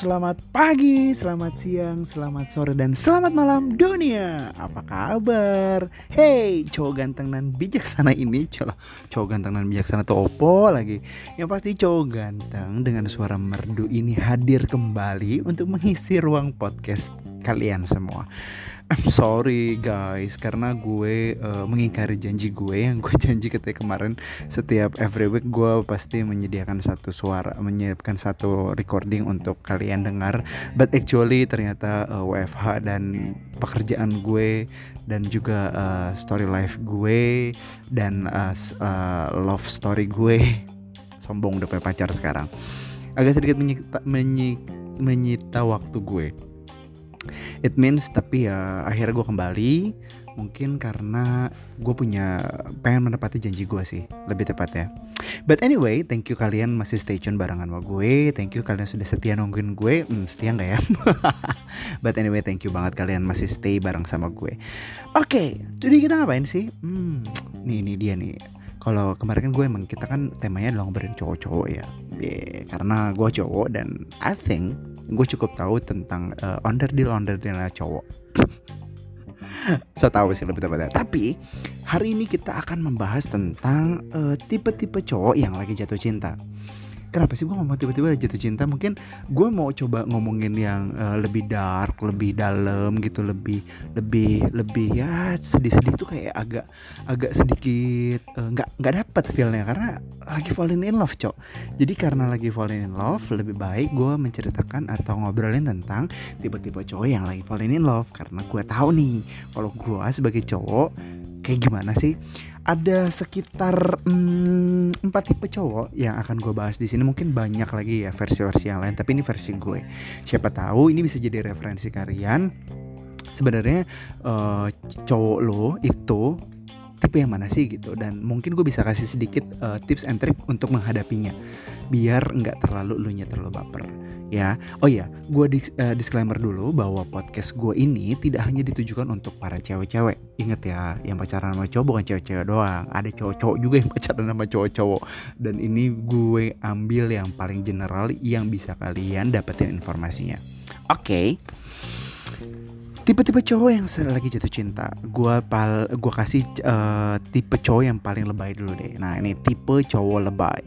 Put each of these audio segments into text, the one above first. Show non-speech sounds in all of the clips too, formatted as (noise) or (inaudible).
selamat pagi, selamat siang, selamat sore, dan selamat malam dunia. Apa kabar? Hey, cowok ganteng dan bijaksana ini Cowok, cowok ganteng dan bijaksana tuh opo lagi? Yang pasti cowok ganteng dengan suara merdu ini hadir kembali Untuk mengisi ruang podcast kalian semua I'm sorry guys karena gue uh, mengingkari janji gue yang gue (laughs) janji ketika kemarin. Setiap every week gue pasti menyediakan satu suara menyiapkan satu recording untuk kalian dengar. But actually ternyata uh, eh, WFH dan pekerjaan gue dan juga uh, story life gue dan uh, uh, love story gue (laughs) sombong udah punya pacar sekarang. Agak sedikit menyita, menyita, menyita waktu gue it means tapi ya akhirnya gue kembali. Mungkin karena gue punya pengen menepati janji gue sih lebih tepatnya. But anyway thank you kalian masih stay tune barengan sama gue. Thank you kalian sudah setia nungguin gue. Hmm, setia nggak ya? (laughs) But anyway thank you banget kalian masih stay bareng sama gue. Oke okay, jadi kita ngapain sih? Hmm, nih ini dia nih. Kalau kemarin kan gue emang kita kan temanya adalah ngobrolin cowok-cowok ya. Yeah, karena gue cowok dan I think gue cukup tahu tentang uh, under deal under deal cowok. (laughs) So tahu sih lebih tepatnya. Tapi hari ini kita akan membahas tentang uh, tipe-tipe cowok yang lagi jatuh cinta kenapa sih gue ngomong tiba-tiba jatuh cinta? Mungkin gue mau coba ngomongin yang uh, lebih dark lebih dalam gitu lebih lebih lebih ya sedih-sedih tuh kayak agak agak sedikit eh, nggak uh, nggak dapet feelnya. Karena lagi falling in love cok. Jadi karena lagi falling in love lebih baik gue menceritakan atau ngobrolin tentang tipe-tipe cowok yang lagi falling in love. Karena gue tahu nih kalau gue sebagai cowok kayak gimana sih ada sekitar hmm, empat tipe cowok yang akan gue bahas di sini. Mungkin banyak lagi ya versi-versi yang lain tapi ini versi gue. Siapa tahu ini bisa jadi referensi kalian. Sebenarnya uh, cowok lo itu tipe yang mana sih gitu dan mungkin gue bisa kasih sedikit uh, tips and trick untuk menghadapinya biar nggak terlalu lu nya terlalu baper ya. Oh iya, gue dis uh, disclaimer dulu bahwa podcast gue ini tidak hanya ditujukan untuk para cewek-cewek. Ingat ya, yang pacaran sama cowok bukan cewek-cewek doang, ada cowok-cowok juga yang (laughs) pacaran sama cowok-cowok. Dan ini gue ambil yang paling general yang bisa kalian dapetin informasinya. Oke. Okay. Tipe-tipe cowok yang lagi jatuh cinta, gue pal, gue kasih uh, tipe cowok yang paling lebay dulu deh. Nah ini tipe cowok lebay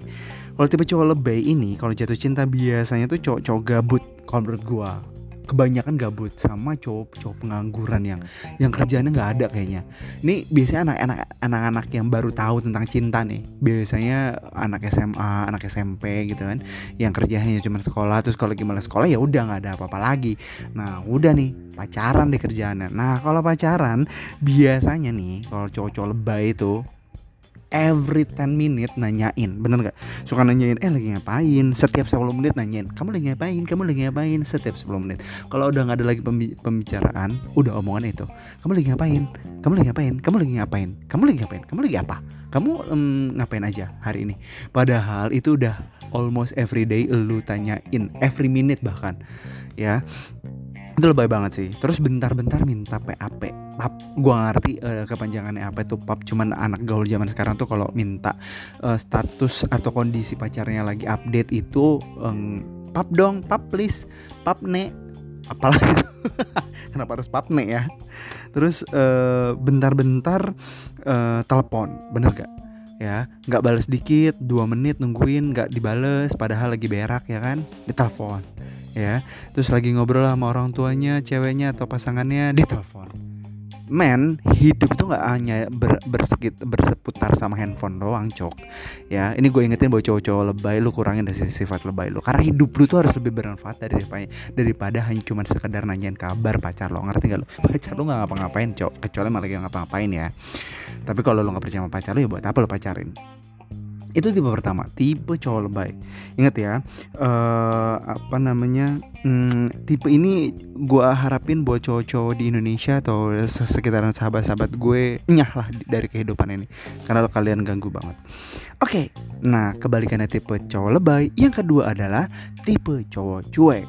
kalau tipe cowok lebay ini kalau jatuh cinta biasanya tuh cowok-cowok gabut kalau menurut gua kebanyakan gabut sama cowok-cowok pengangguran yang yang kerjanya nggak ada kayaknya. Ini biasanya anak-anak anak-anak yang baru tahu tentang cinta nih. Biasanya anak SMA, anak SMP gitu kan, yang kerjanya cuma sekolah terus kalau gimana sekolah ya udah nggak ada apa-apa lagi. Nah udah nih pacaran di kerjaannya. Nah kalau pacaran biasanya nih kalau cowok-cowok lebay itu every 10 minute nanyain. Bener gak suka nanyain eh lagi ngapain? Setiap 10 menit nanyain kamu lagi ngapain? Kamu lagi ngapain? Setiap 10 menit. Kalau udah nggak ada lagi pembicaraan udah omongan itu kamu lagi ngapain? Kamu lagi ngapain? Kamu lagi ngapain? Kamu lagi ngapain? Kamu lagi apa? Kamu um, ngapain aja hari ini? Padahal itu udah almost every day lu tanyain every minute bahkan ya itu lebay banget sih. Terus bentar-bentar minta PAP pap gue ngerti uh, kepanjangannya apa itu pap. Cuman anak gaul zaman sekarang tuh kalau minta uh, status atau kondisi pacarnya lagi update itu um, pap dong pap please pap ne. Apalagi (laughs) kenapa harus pap ne ya? Terus uh, bentar-bentar uh, telepon. Bener gak ya nggak balas dikit dua menit nungguin nggak dibales padahal lagi berak ya kan? Ditelepon ya. Terus lagi ngobrol sama orang tuanya ceweknya atau pasangannya di telepon men hidup tuh nggak hanya ber, bersekit, berseputar sama handphone doang cok. Ya ini gue ingetin bahwa cowok-cowok lebay lu kurangin dari sifat lebay lu. Karena hidup lu tuh harus lebih bermanfaat daripada daripada hanya cuma sekedar nanyain kabar pacar lo. Ngerti gak lo (laughs) pacar lu nggak ngapa-ngapain cok. Kecuali malah lagi ngapa-ngapain ya. Tapi kalau lo nggak percaya sama pacar lu ya buat apa lo pacarin itu tipe pertama tipe cowok lebay. Ingat ya uh, apa namanya hmm, tipe ini gue harapin buat cowok-cowok di Indonesia atau sekitaran sahabat-sahabat gue nyah lah dari kehidupan ini. Karena kalian ganggu banget. Oke okay, nah kebalikannya tipe cowok lebay. Yang kedua adalah tipe cowok cuek.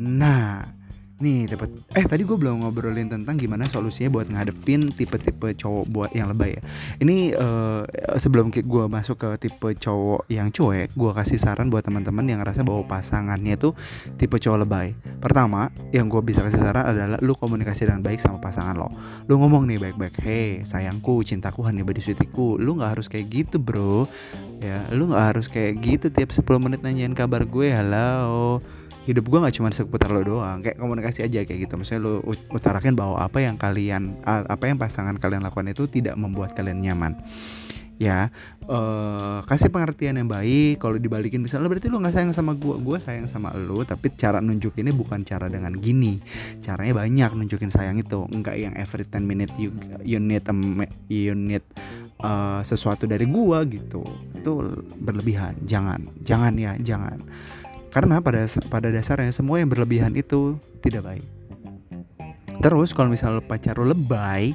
Nah nih tipe eh tadi gue belum ngobrolin tentang gimana solusinya buat ngadepin tipe-tipe cowok buat yang lebay ya. Ini uh, sebelum gue masuk ke tipe cowok yang cuek gue kasih saran buat teman-teman yang ngerasa bahwa pasangannya itu tipe cowok lebay. Pertama yang gue bisa kasih saran adalah lu komunikasi dengan baik sama pasangan lo. Lu ngomong nih baik-baik hei sayangku cintaku hanya sweetiku lu nggak harus kayak gitu bro. Ya lu nggak harus kayak gitu tiap 10 menit nanyain kabar gue halo hidup gue nggak cuma seputar lo doang kayak komunikasi aja kayak gitu. Maksudnya lo utarakan bahwa apa yang kalian apa yang pasangan kalian lakukan itu tidak membuat kalian nyaman. Ya uh, kasih pengertian yang baik. Kalau dibalikin misalnya berarti lo nggak sayang sama gue gue sayang sama lo tapi cara nunjukinnya bukan cara dengan gini. Caranya banyak nunjukin sayang itu. Enggak yang every 10 minute you, you need a, you need uh, sesuatu dari gue gitu. Itu berlebihan. Jangan. Jangan ya jangan karena pada pada dasarnya semua yang berlebihan itu tidak baik. Terus kalau misalnya pacar lo lebay,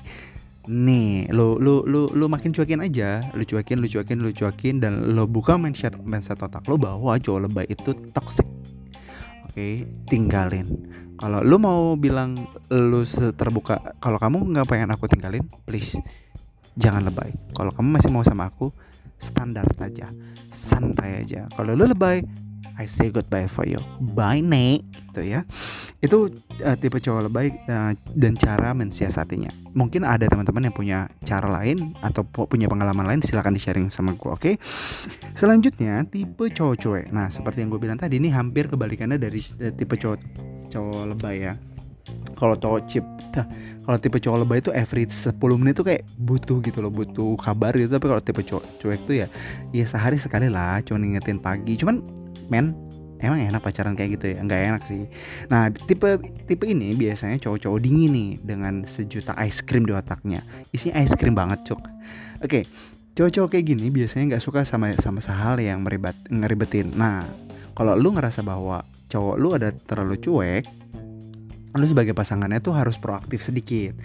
nih lo lo lo lo makin cuekin aja, lo cuekin, lo cuekin, lo cuekin dan lo buka mindset mindset otak lo bahwa cowok lebay itu toxic. Oke, tinggalin. Kalau lo mau bilang lo terbuka, kalau kamu nggak pengen aku tinggalin, please jangan lebay. Kalau kamu masih mau sama aku, standar saja, santai aja. Kalau lo lebay, I say goodbye for you. Bye nek gitu ya. Itu uh, tipe cowok lebay uh, dan cara mensiasatinya. Mungkin ada teman-teman yang punya cara lain atau punya pengalaman lain silahkan di sharing sama gue oke? Okay? selanjutnya tipe cowok cuek. Nah seperti yang gue bilang tadi ini hampir kebalikannya dari uh, tipe cowok cowok lebay ya. Kalau cowok chip nah, kalau tipe cowok lebay itu every 10 menit tuh kayak butuh gitu loh butuh kabar gitu. Tapi kalau tipe cowok cuek tuh ya ya sehari sekali lah cuma ngingetin pagi. Cuman men emang enak pacaran kayak gitu ya? Nggak enak sih. Nah tipe tipe ini biasanya cowok-cowok dingin nih dengan sejuta ice cream di otaknya. Isinya ice cream banget cuk. Oke cowok-cowok kayak gini biasanya nggak suka sama sama hal yang meribet ngeribetin. Nah kalau lu ngerasa bahwa cowok lu ada terlalu cuek lu sebagai pasangannya tuh harus proaktif sedikit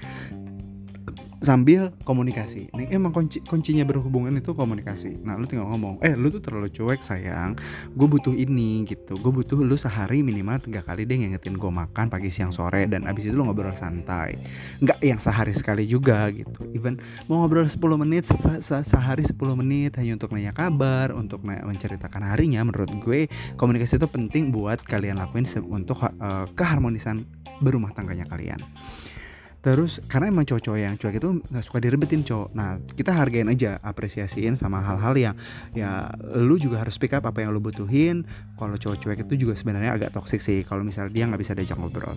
sambil komunikasi. Ini emang kunci kuncinya berhubungan itu komunikasi. Nah, lu tinggal ngomong, "Eh, lu tuh terlalu cuek, sayang. Gue butuh ini gitu. Gue butuh lu sehari minimal tiga kali deh ngingetin gue makan pagi, siang, sore dan abis itu lu ngobrol santai. Nggak yang sehari sekali juga gitu. Even mau ngobrol 10 menit se se sehari 10 menit hanya untuk nanya kabar, untuk menceritakan harinya menurut gue komunikasi itu penting buat kalian lakuin untuk uh, keharmonisan berumah tangganya kalian terus karena emang cowok-cowok yang cuek itu nggak suka direbetin cowok. Nah kita hargain aja apresiasiin sama hal-hal yang ya lu juga harus pick up apa yang lu butuhin. Kalau cowok cuek itu juga sebenarnya agak toxic sih kalau misalnya dia nggak bisa diajak ngobrol.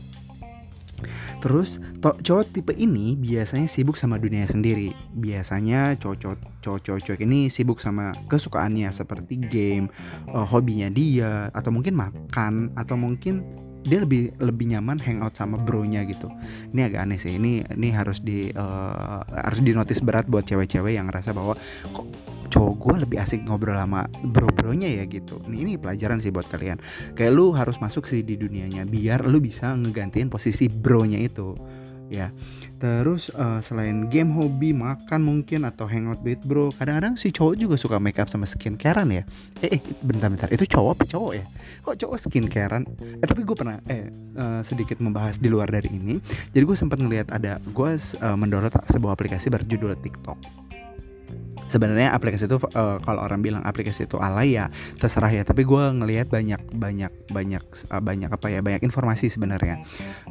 Terus cowok tipe ini biasanya sibuk sama dunia sendiri. Biasanya cowok-cowok cowok ini sibuk sama kesukaannya seperti game, uh, hobinya dia, atau mungkin makan, atau mungkin dia lebih lebih nyaman hangout sama bronya gitu. Ini agak aneh sih ini ini harus di uh, harus dinotis berat buat cewek-cewek yang ngerasa bahwa kok cowok gue lebih asik ngobrol sama bro-bronya ya gitu. Ini, ini pelajaran sih buat kalian. Kayak lu harus masuk sih di dunianya biar lu bisa ngegantiin posisi bronya itu ya. Terus uh, selain game hobi makan mungkin atau hangout with bro kadang-kadang si cowok juga suka make up sama skincarean ya. Eh, eh bentar-bentar itu cowok apa cowok ya? Kok cowok skincarean? Eh tapi gue pernah eh uh, sedikit membahas di luar dari ini. Jadi gue sempat ngelihat ada gue uh, mendownload sebuah aplikasi berjudul TikTok sebenarnya aplikasi itu uh, kalau orang bilang aplikasi itu alay ya terserah ya tapi gue ngelihat banyak banyak banyak uh, banyak apa ya banyak informasi sebenarnya.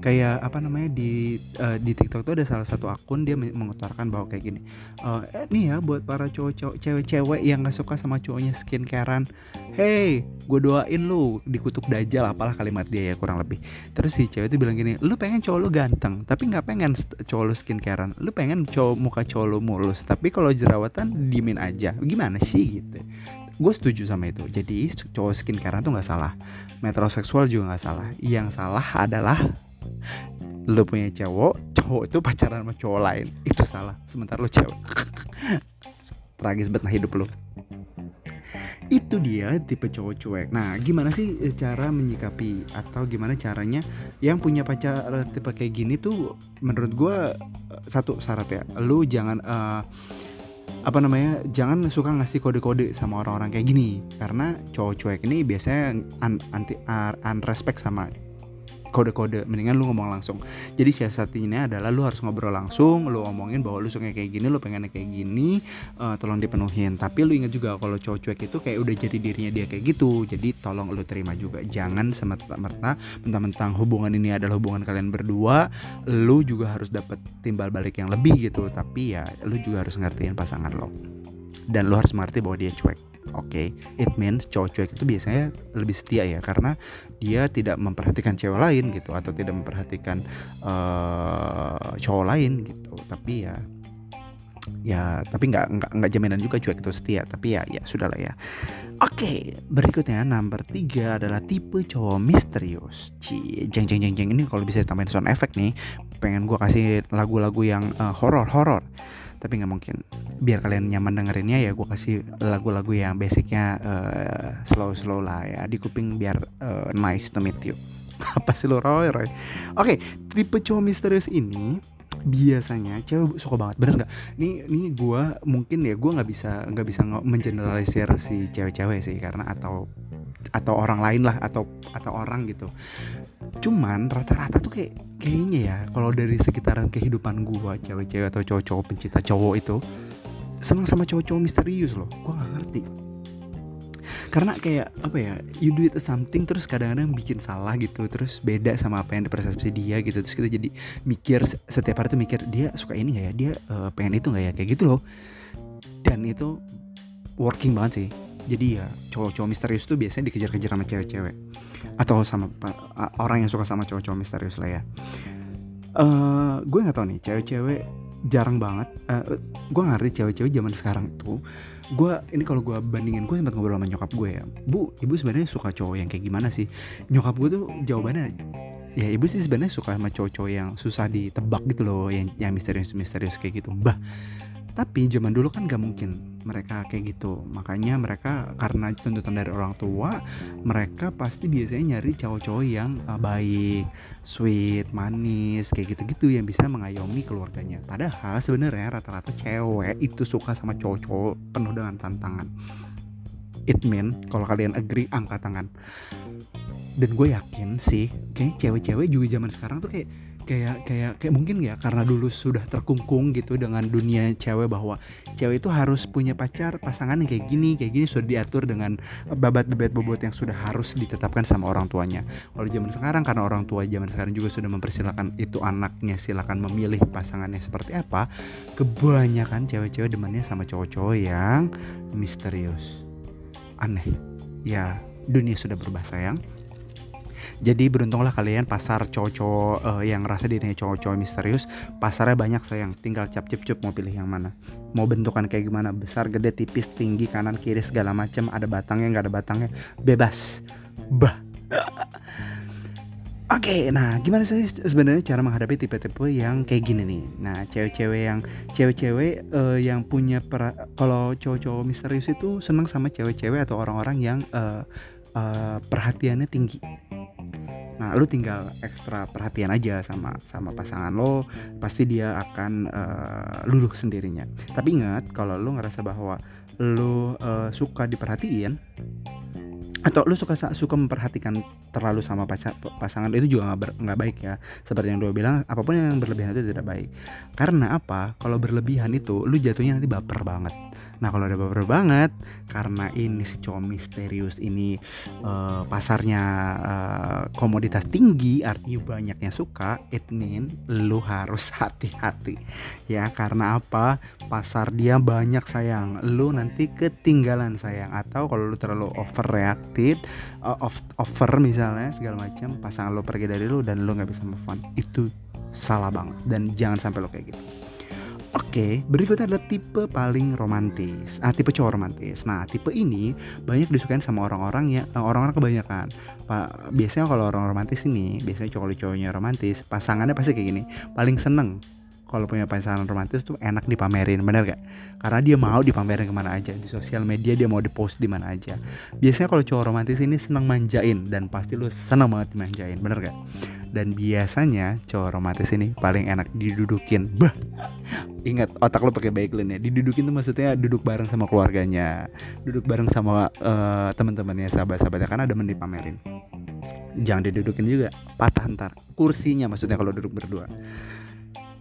Kayak apa namanya di uh, di TikTok tuh ada salah satu akun dia mengutarakan bahwa kayak gini uh, eh nih ya buat para cowok-cowok cewek-cewek yang gak suka sama cowoknya skincarean hey gue doain lu dikutuk dajal apalah kalimat dia ya kurang lebih. Terus si cewek itu bilang gini lu pengen cowok lu ganteng tapi nggak pengen cowok lu skincarean lu pengen cowok muka cowok lu mulus tapi kalau jerawatan diemin aja. Gimana sih gitu? Gue setuju sama itu. Jadi cowok skincare tuh nggak salah. Metroseksual juga nggak salah. Yang salah adalah lo punya cowok cowok itu pacaran sama cowok lain. Itu salah. Sementara lo cewek. (laughs) Tragis banget nah hidup lo itu dia tipe cowok cuek. Nah, gimana sih cara menyikapi atau gimana caranya yang punya pacar tipe kayak gini tuh menurut gue satu syarat ya, lu jangan uh, apa namanya jangan suka ngasih kode-kode sama orang-orang kayak gini. Karena cowok cuek ini biasanya un, anti uh, unrespect sama kode-kode mendingan lu ngomong langsung. Jadi siasatnya adalah lu harus ngobrol langsung lu ngomongin bahwa lu suka kayak gini lu pengennya kayak gini uh, tolong dipenuhin. Tapi lu ingat juga kalau cowok cuek itu kayak udah jadi dirinya dia kayak gitu. Jadi tolong lu terima juga. Jangan semerta-merta mentang-mentang hubungan ini adalah hubungan kalian berdua lu juga harus dapat timbal balik yang lebih gitu. Tapi ya lu juga harus ngertiin pasangan lo dan lo harus mengerti bahwa dia cuek oke? Okay? it means cowok cuek itu biasanya lebih setia ya karena dia tidak memperhatikan cewek lain gitu atau tidak memperhatikan uh, cowok lain gitu. Tapi ya ya tapi nggak nggak nggak jaminan juga cuek itu setia. Tapi ya ya sudahlah ya. Oke okay, berikutnya nomor tiga adalah tipe cowok misterius. Ci jeng jeng jeng jeng ini kalau bisa tambahin sound effect nih pengen gue kasih lagu-lagu yang uh, horor horor tapi nggak mungkin. Biar kalian nyaman dengerinnya ya gue kasih lagu-lagu yang basicnya uh, slow slow lah ya di kuping biar uh, nice to meet you. (laughs) Apa sih lo Roy? Roy. Oke okay, tipe cowok misterius ini biasanya cewek suka banget. Bener nggak? Ini ini gue mungkin ya gue nggak bisa nggak bisa mengeneralisir si cewek-cewek sih karena atau atau orang lain lah atau atau orang gitu. Cuman rata-rata tuh kayak kayaknya ya kalau dari sekitaran kehidupan gua cewek-cewek atau cowok-cowok pencinta cowok itu senang sama cowok-cowok misterius loh. Gua nggak ngerti. Karena kayak apa ya you do it something terus kadang-kadang bikin salah gitu terus beda sama apa yang dipersepsi dia gitu. Terus kita jadi mikir setiap hari tuh mikir dia suka ini gak ya? Dia uh, pengen itu gak ya? Kayak gitu loh. Dan itu working banget sih jadi ya cowok-cowok misterius tuh biasanya dikejar-kejar sama cewek-cewek. Atau sama orang yang suka sama cowok-cowok misterius lah ya. Uh, gue nggak tahu nih cewek-cewek jarang banget uh, gue ngerti cewek-cewek zaman sekarang tuh gue ini kalau gue bandingin gue sempat ngobrol sama nyokap gue ya. Bu ibu sebenarnya suka cowok yang kayak gimana sih? Nyokap gue tuh jawabannya ya ibu sih sebenarnya suka sama cowok-cowok yang susah ditebak gitu loh yang yang misterius misterius kayak gitu. Bah tapi zaman dulu kan gak mungkin mereka kayak gitu. Makanya mereka karena tuntutan dari orang tua mereka pasti biasanya nyari cowok-cowok yang uh, baik sweet manis kayak gitu-gitu yang bisa mengayomi keluarganya. Padahal sebenarnya rata-rata cewek itu suka sama cowok-cowok penuh dengan tantangan. It mean kalau kalian agree angkat tangan. Dan gue yakin sih kayak cewek-cewek juga zaman sekarang tuh kayak kayak kayak kayak mungkin ya karena dulu sudah terkungkung gitu dengan dunia cewek bahwa cewek itu harus punya pacar pasangan yang kayak gini kayak gini sudah diatur dengan babat bebet bobot yang sudah harus ditetapkan sama orang tuanya. Kalau zaman sekarang karena orang tua zaman sekarang juga sudah mempersilahkan itu anaknya silakan memilih pasangannya seperti apa kebanyakan cewek-cewek demennya sama cowok-cowok yang misterius. Aneh. Ya dunia sudah berubah sayang jadi beruntunglah kalian pasar cowok-cowok uh, yang rasa dirinya cowok-cowok misterius. Pasarnya banyak sayang, tinggal cap cip cup mau pilih yang mana. Mau bentukan kayak gimana, besar, gede, tipis, tinggi, kanan, kiri segala macam, ada batangnya nggak ada batangnya, bebas. Bah. (laughs) Oke, okay, nah gimana sih sebenarnya cara menghadapi tipe-tipe yang kayak gini nih? Nah, cewek-cewek yang cewek-cewek uh, yang punya kalau cowok-cowok misterius itu senang sama cewek-cewek atau orang-orang yang uh, uh, perhatiannya tinggi Nah, lu tinggal ekstra perhatian aja sama sama pasangan lo, pasti dia akan uh, luluh sendirinya. Tapi ingat, kalau lu ngerasa bahwa lu uh, suka diperhatiin atau lu suka suka memperhatikan terlalu sama pasangan itu juga nggak baik ya. Seperti yang lu bilang apa pun yang berlebihan itu tidak baik. Karena apa? Kalau berlebihan itu lu jatuhnya nanti baper banget. Nah kalau udah baper banget karena ini si cowok misterius ini uh, pasarnya uh, komoditas tinggi artinya banyaknya suka, it mean lu harus (laughs) hati-hati. Ya karena apa? Pasar dia banyak sayang, lu nanti ketinggalan sayang. Atau kalau lu terlalu overreacted, uh, over misalnya segala macam pasangan lu pergi dari lu dan lu nggak bisa move on itu salah banget dan jangan sampai lo kayak gitu. Oke, berikutnya adalah tipe paling romantis. Ah, tipe cowok romantis. Nah, tipe ini banyak disukain sama orang-orang ya, orang-orang kebanyakan. Pak, biasanya kalau orang romantis ini, biasanya cowok-cowoknya romantis, pasangannya pasti kayak gini, paling seneng kalau punya pasangan romantis tuh enak dipamerin bener gak? Karena dia mau dipamerin ke mana aja di sosial media dia mau dipost di mana aja. Biasanya kalau cowok romantis ini senang manjain dan pasti lu senang banget dimanjain bener gak? Dan biasanya cowok romantis ini paling enak didudukin. Bah, ingat otak lo pakai baikline ya. Didudukin tuh maksudnya duduk bareng sama keluarganya, duduk bareng sama uh, teman-temannya, sahabat-sahabatnya karena ada dipamerin jangan didudukin juga patah ntar kursinya maksudnya kalau duduk berdua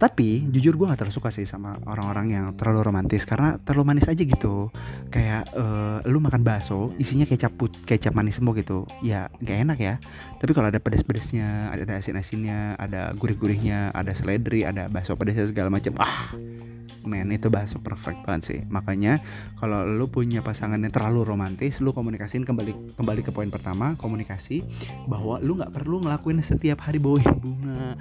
tapi jujur gue gak terlalu suka sih sama orang-orang yang terlalu romantis. Karena terlalu manis aja gitu. Kayak uh, lu makan bakso isinya kecap put kecap manis semua gitu. Ya gak enak ya. Tapi kalau ada pedas-pedasnya ada asin-asinnya ada gurih-gurihnya ada seledri ada bakso pedasnya segala macam ah men itu bakso perfect banget sih. Makanya kalau lu punya pasangan yang terlalu romantis lu komunikasiin kembali kembali ke poin pertama komunikasi bahwa lu nggak perlu ngelakuin setiap hari bawain bunga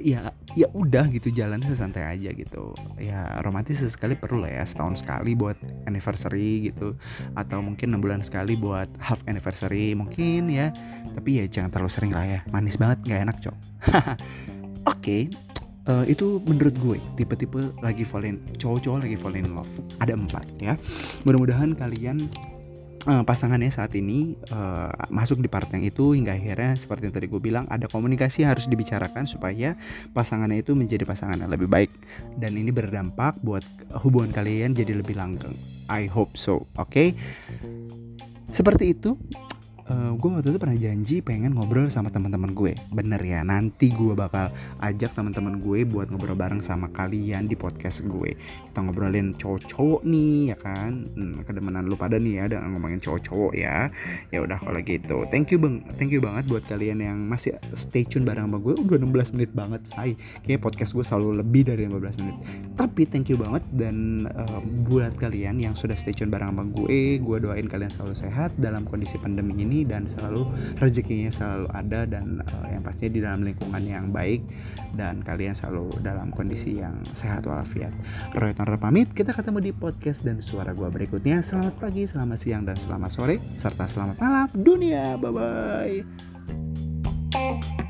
ya ya udah gitu jalan sesantai aja gitu. Ya romantis sekali perlu lah ya setahun sekali buat anniversary gitu. Atau mungkin enam bulan sekali buat half anniversary mungkin ya. Tapi ya jangan terlalu sering lah ya. Manis banget nggak enak cok. (laughs) Oke okay, uh, eh, itu menurut gue tipe-tipe lagi falling cowok-cowok lagi falling in love. Ada empat ya. Mudah-mudahan kalian uh, pasangannya saat ini uh, masuk di part yang itu hingga akhirnya seperti yang tadi gue bilang ada komunikasi harus dibicarakan supaya pasangannya itu menjadi pasangan yang lebih baik dan ini berdampak buat hubungan kalian jadi lebih langgeng. I hope so, oke? Okay? Seperti itu uh, eh, gue waktu itu pernah janji pengen ngobrol sama teman-teman gue. Bener ya nanti gue bakal ajak teman-teman gue buat ngobrol bareng sama kalian di podcast gue. Kita ngobrolin cowok-cowok nih ya kan? Hmm, kedemenan lu pada nih ya ada ngomongin cowok-cowok ya. Ya udah kalau gitu. Thank you bang thank you banget buat kalian yang masih stay tune bareng sama gue. Udah 16 menit banget say. Kayak podcast gue selalu lebih dari 15 menit. Tapi thank you banget dan uh, buat kalian yang sudah stay tune bareng sama gue gue doain kalian selalu sehat dalam kondisi pandemi ini dan selalu rezekinya selalu ada dan uh, yang pastinya di dalam lingkungan yang baik dan kalian selalu dalam kondisi yang sehat walafiat. Roy Tonner pamit, kita ketemu di podcast dan suara gua berikutnya. Selamat pagi, selamat siang dan selamat sore serta selamat malam dunia. Bye bye.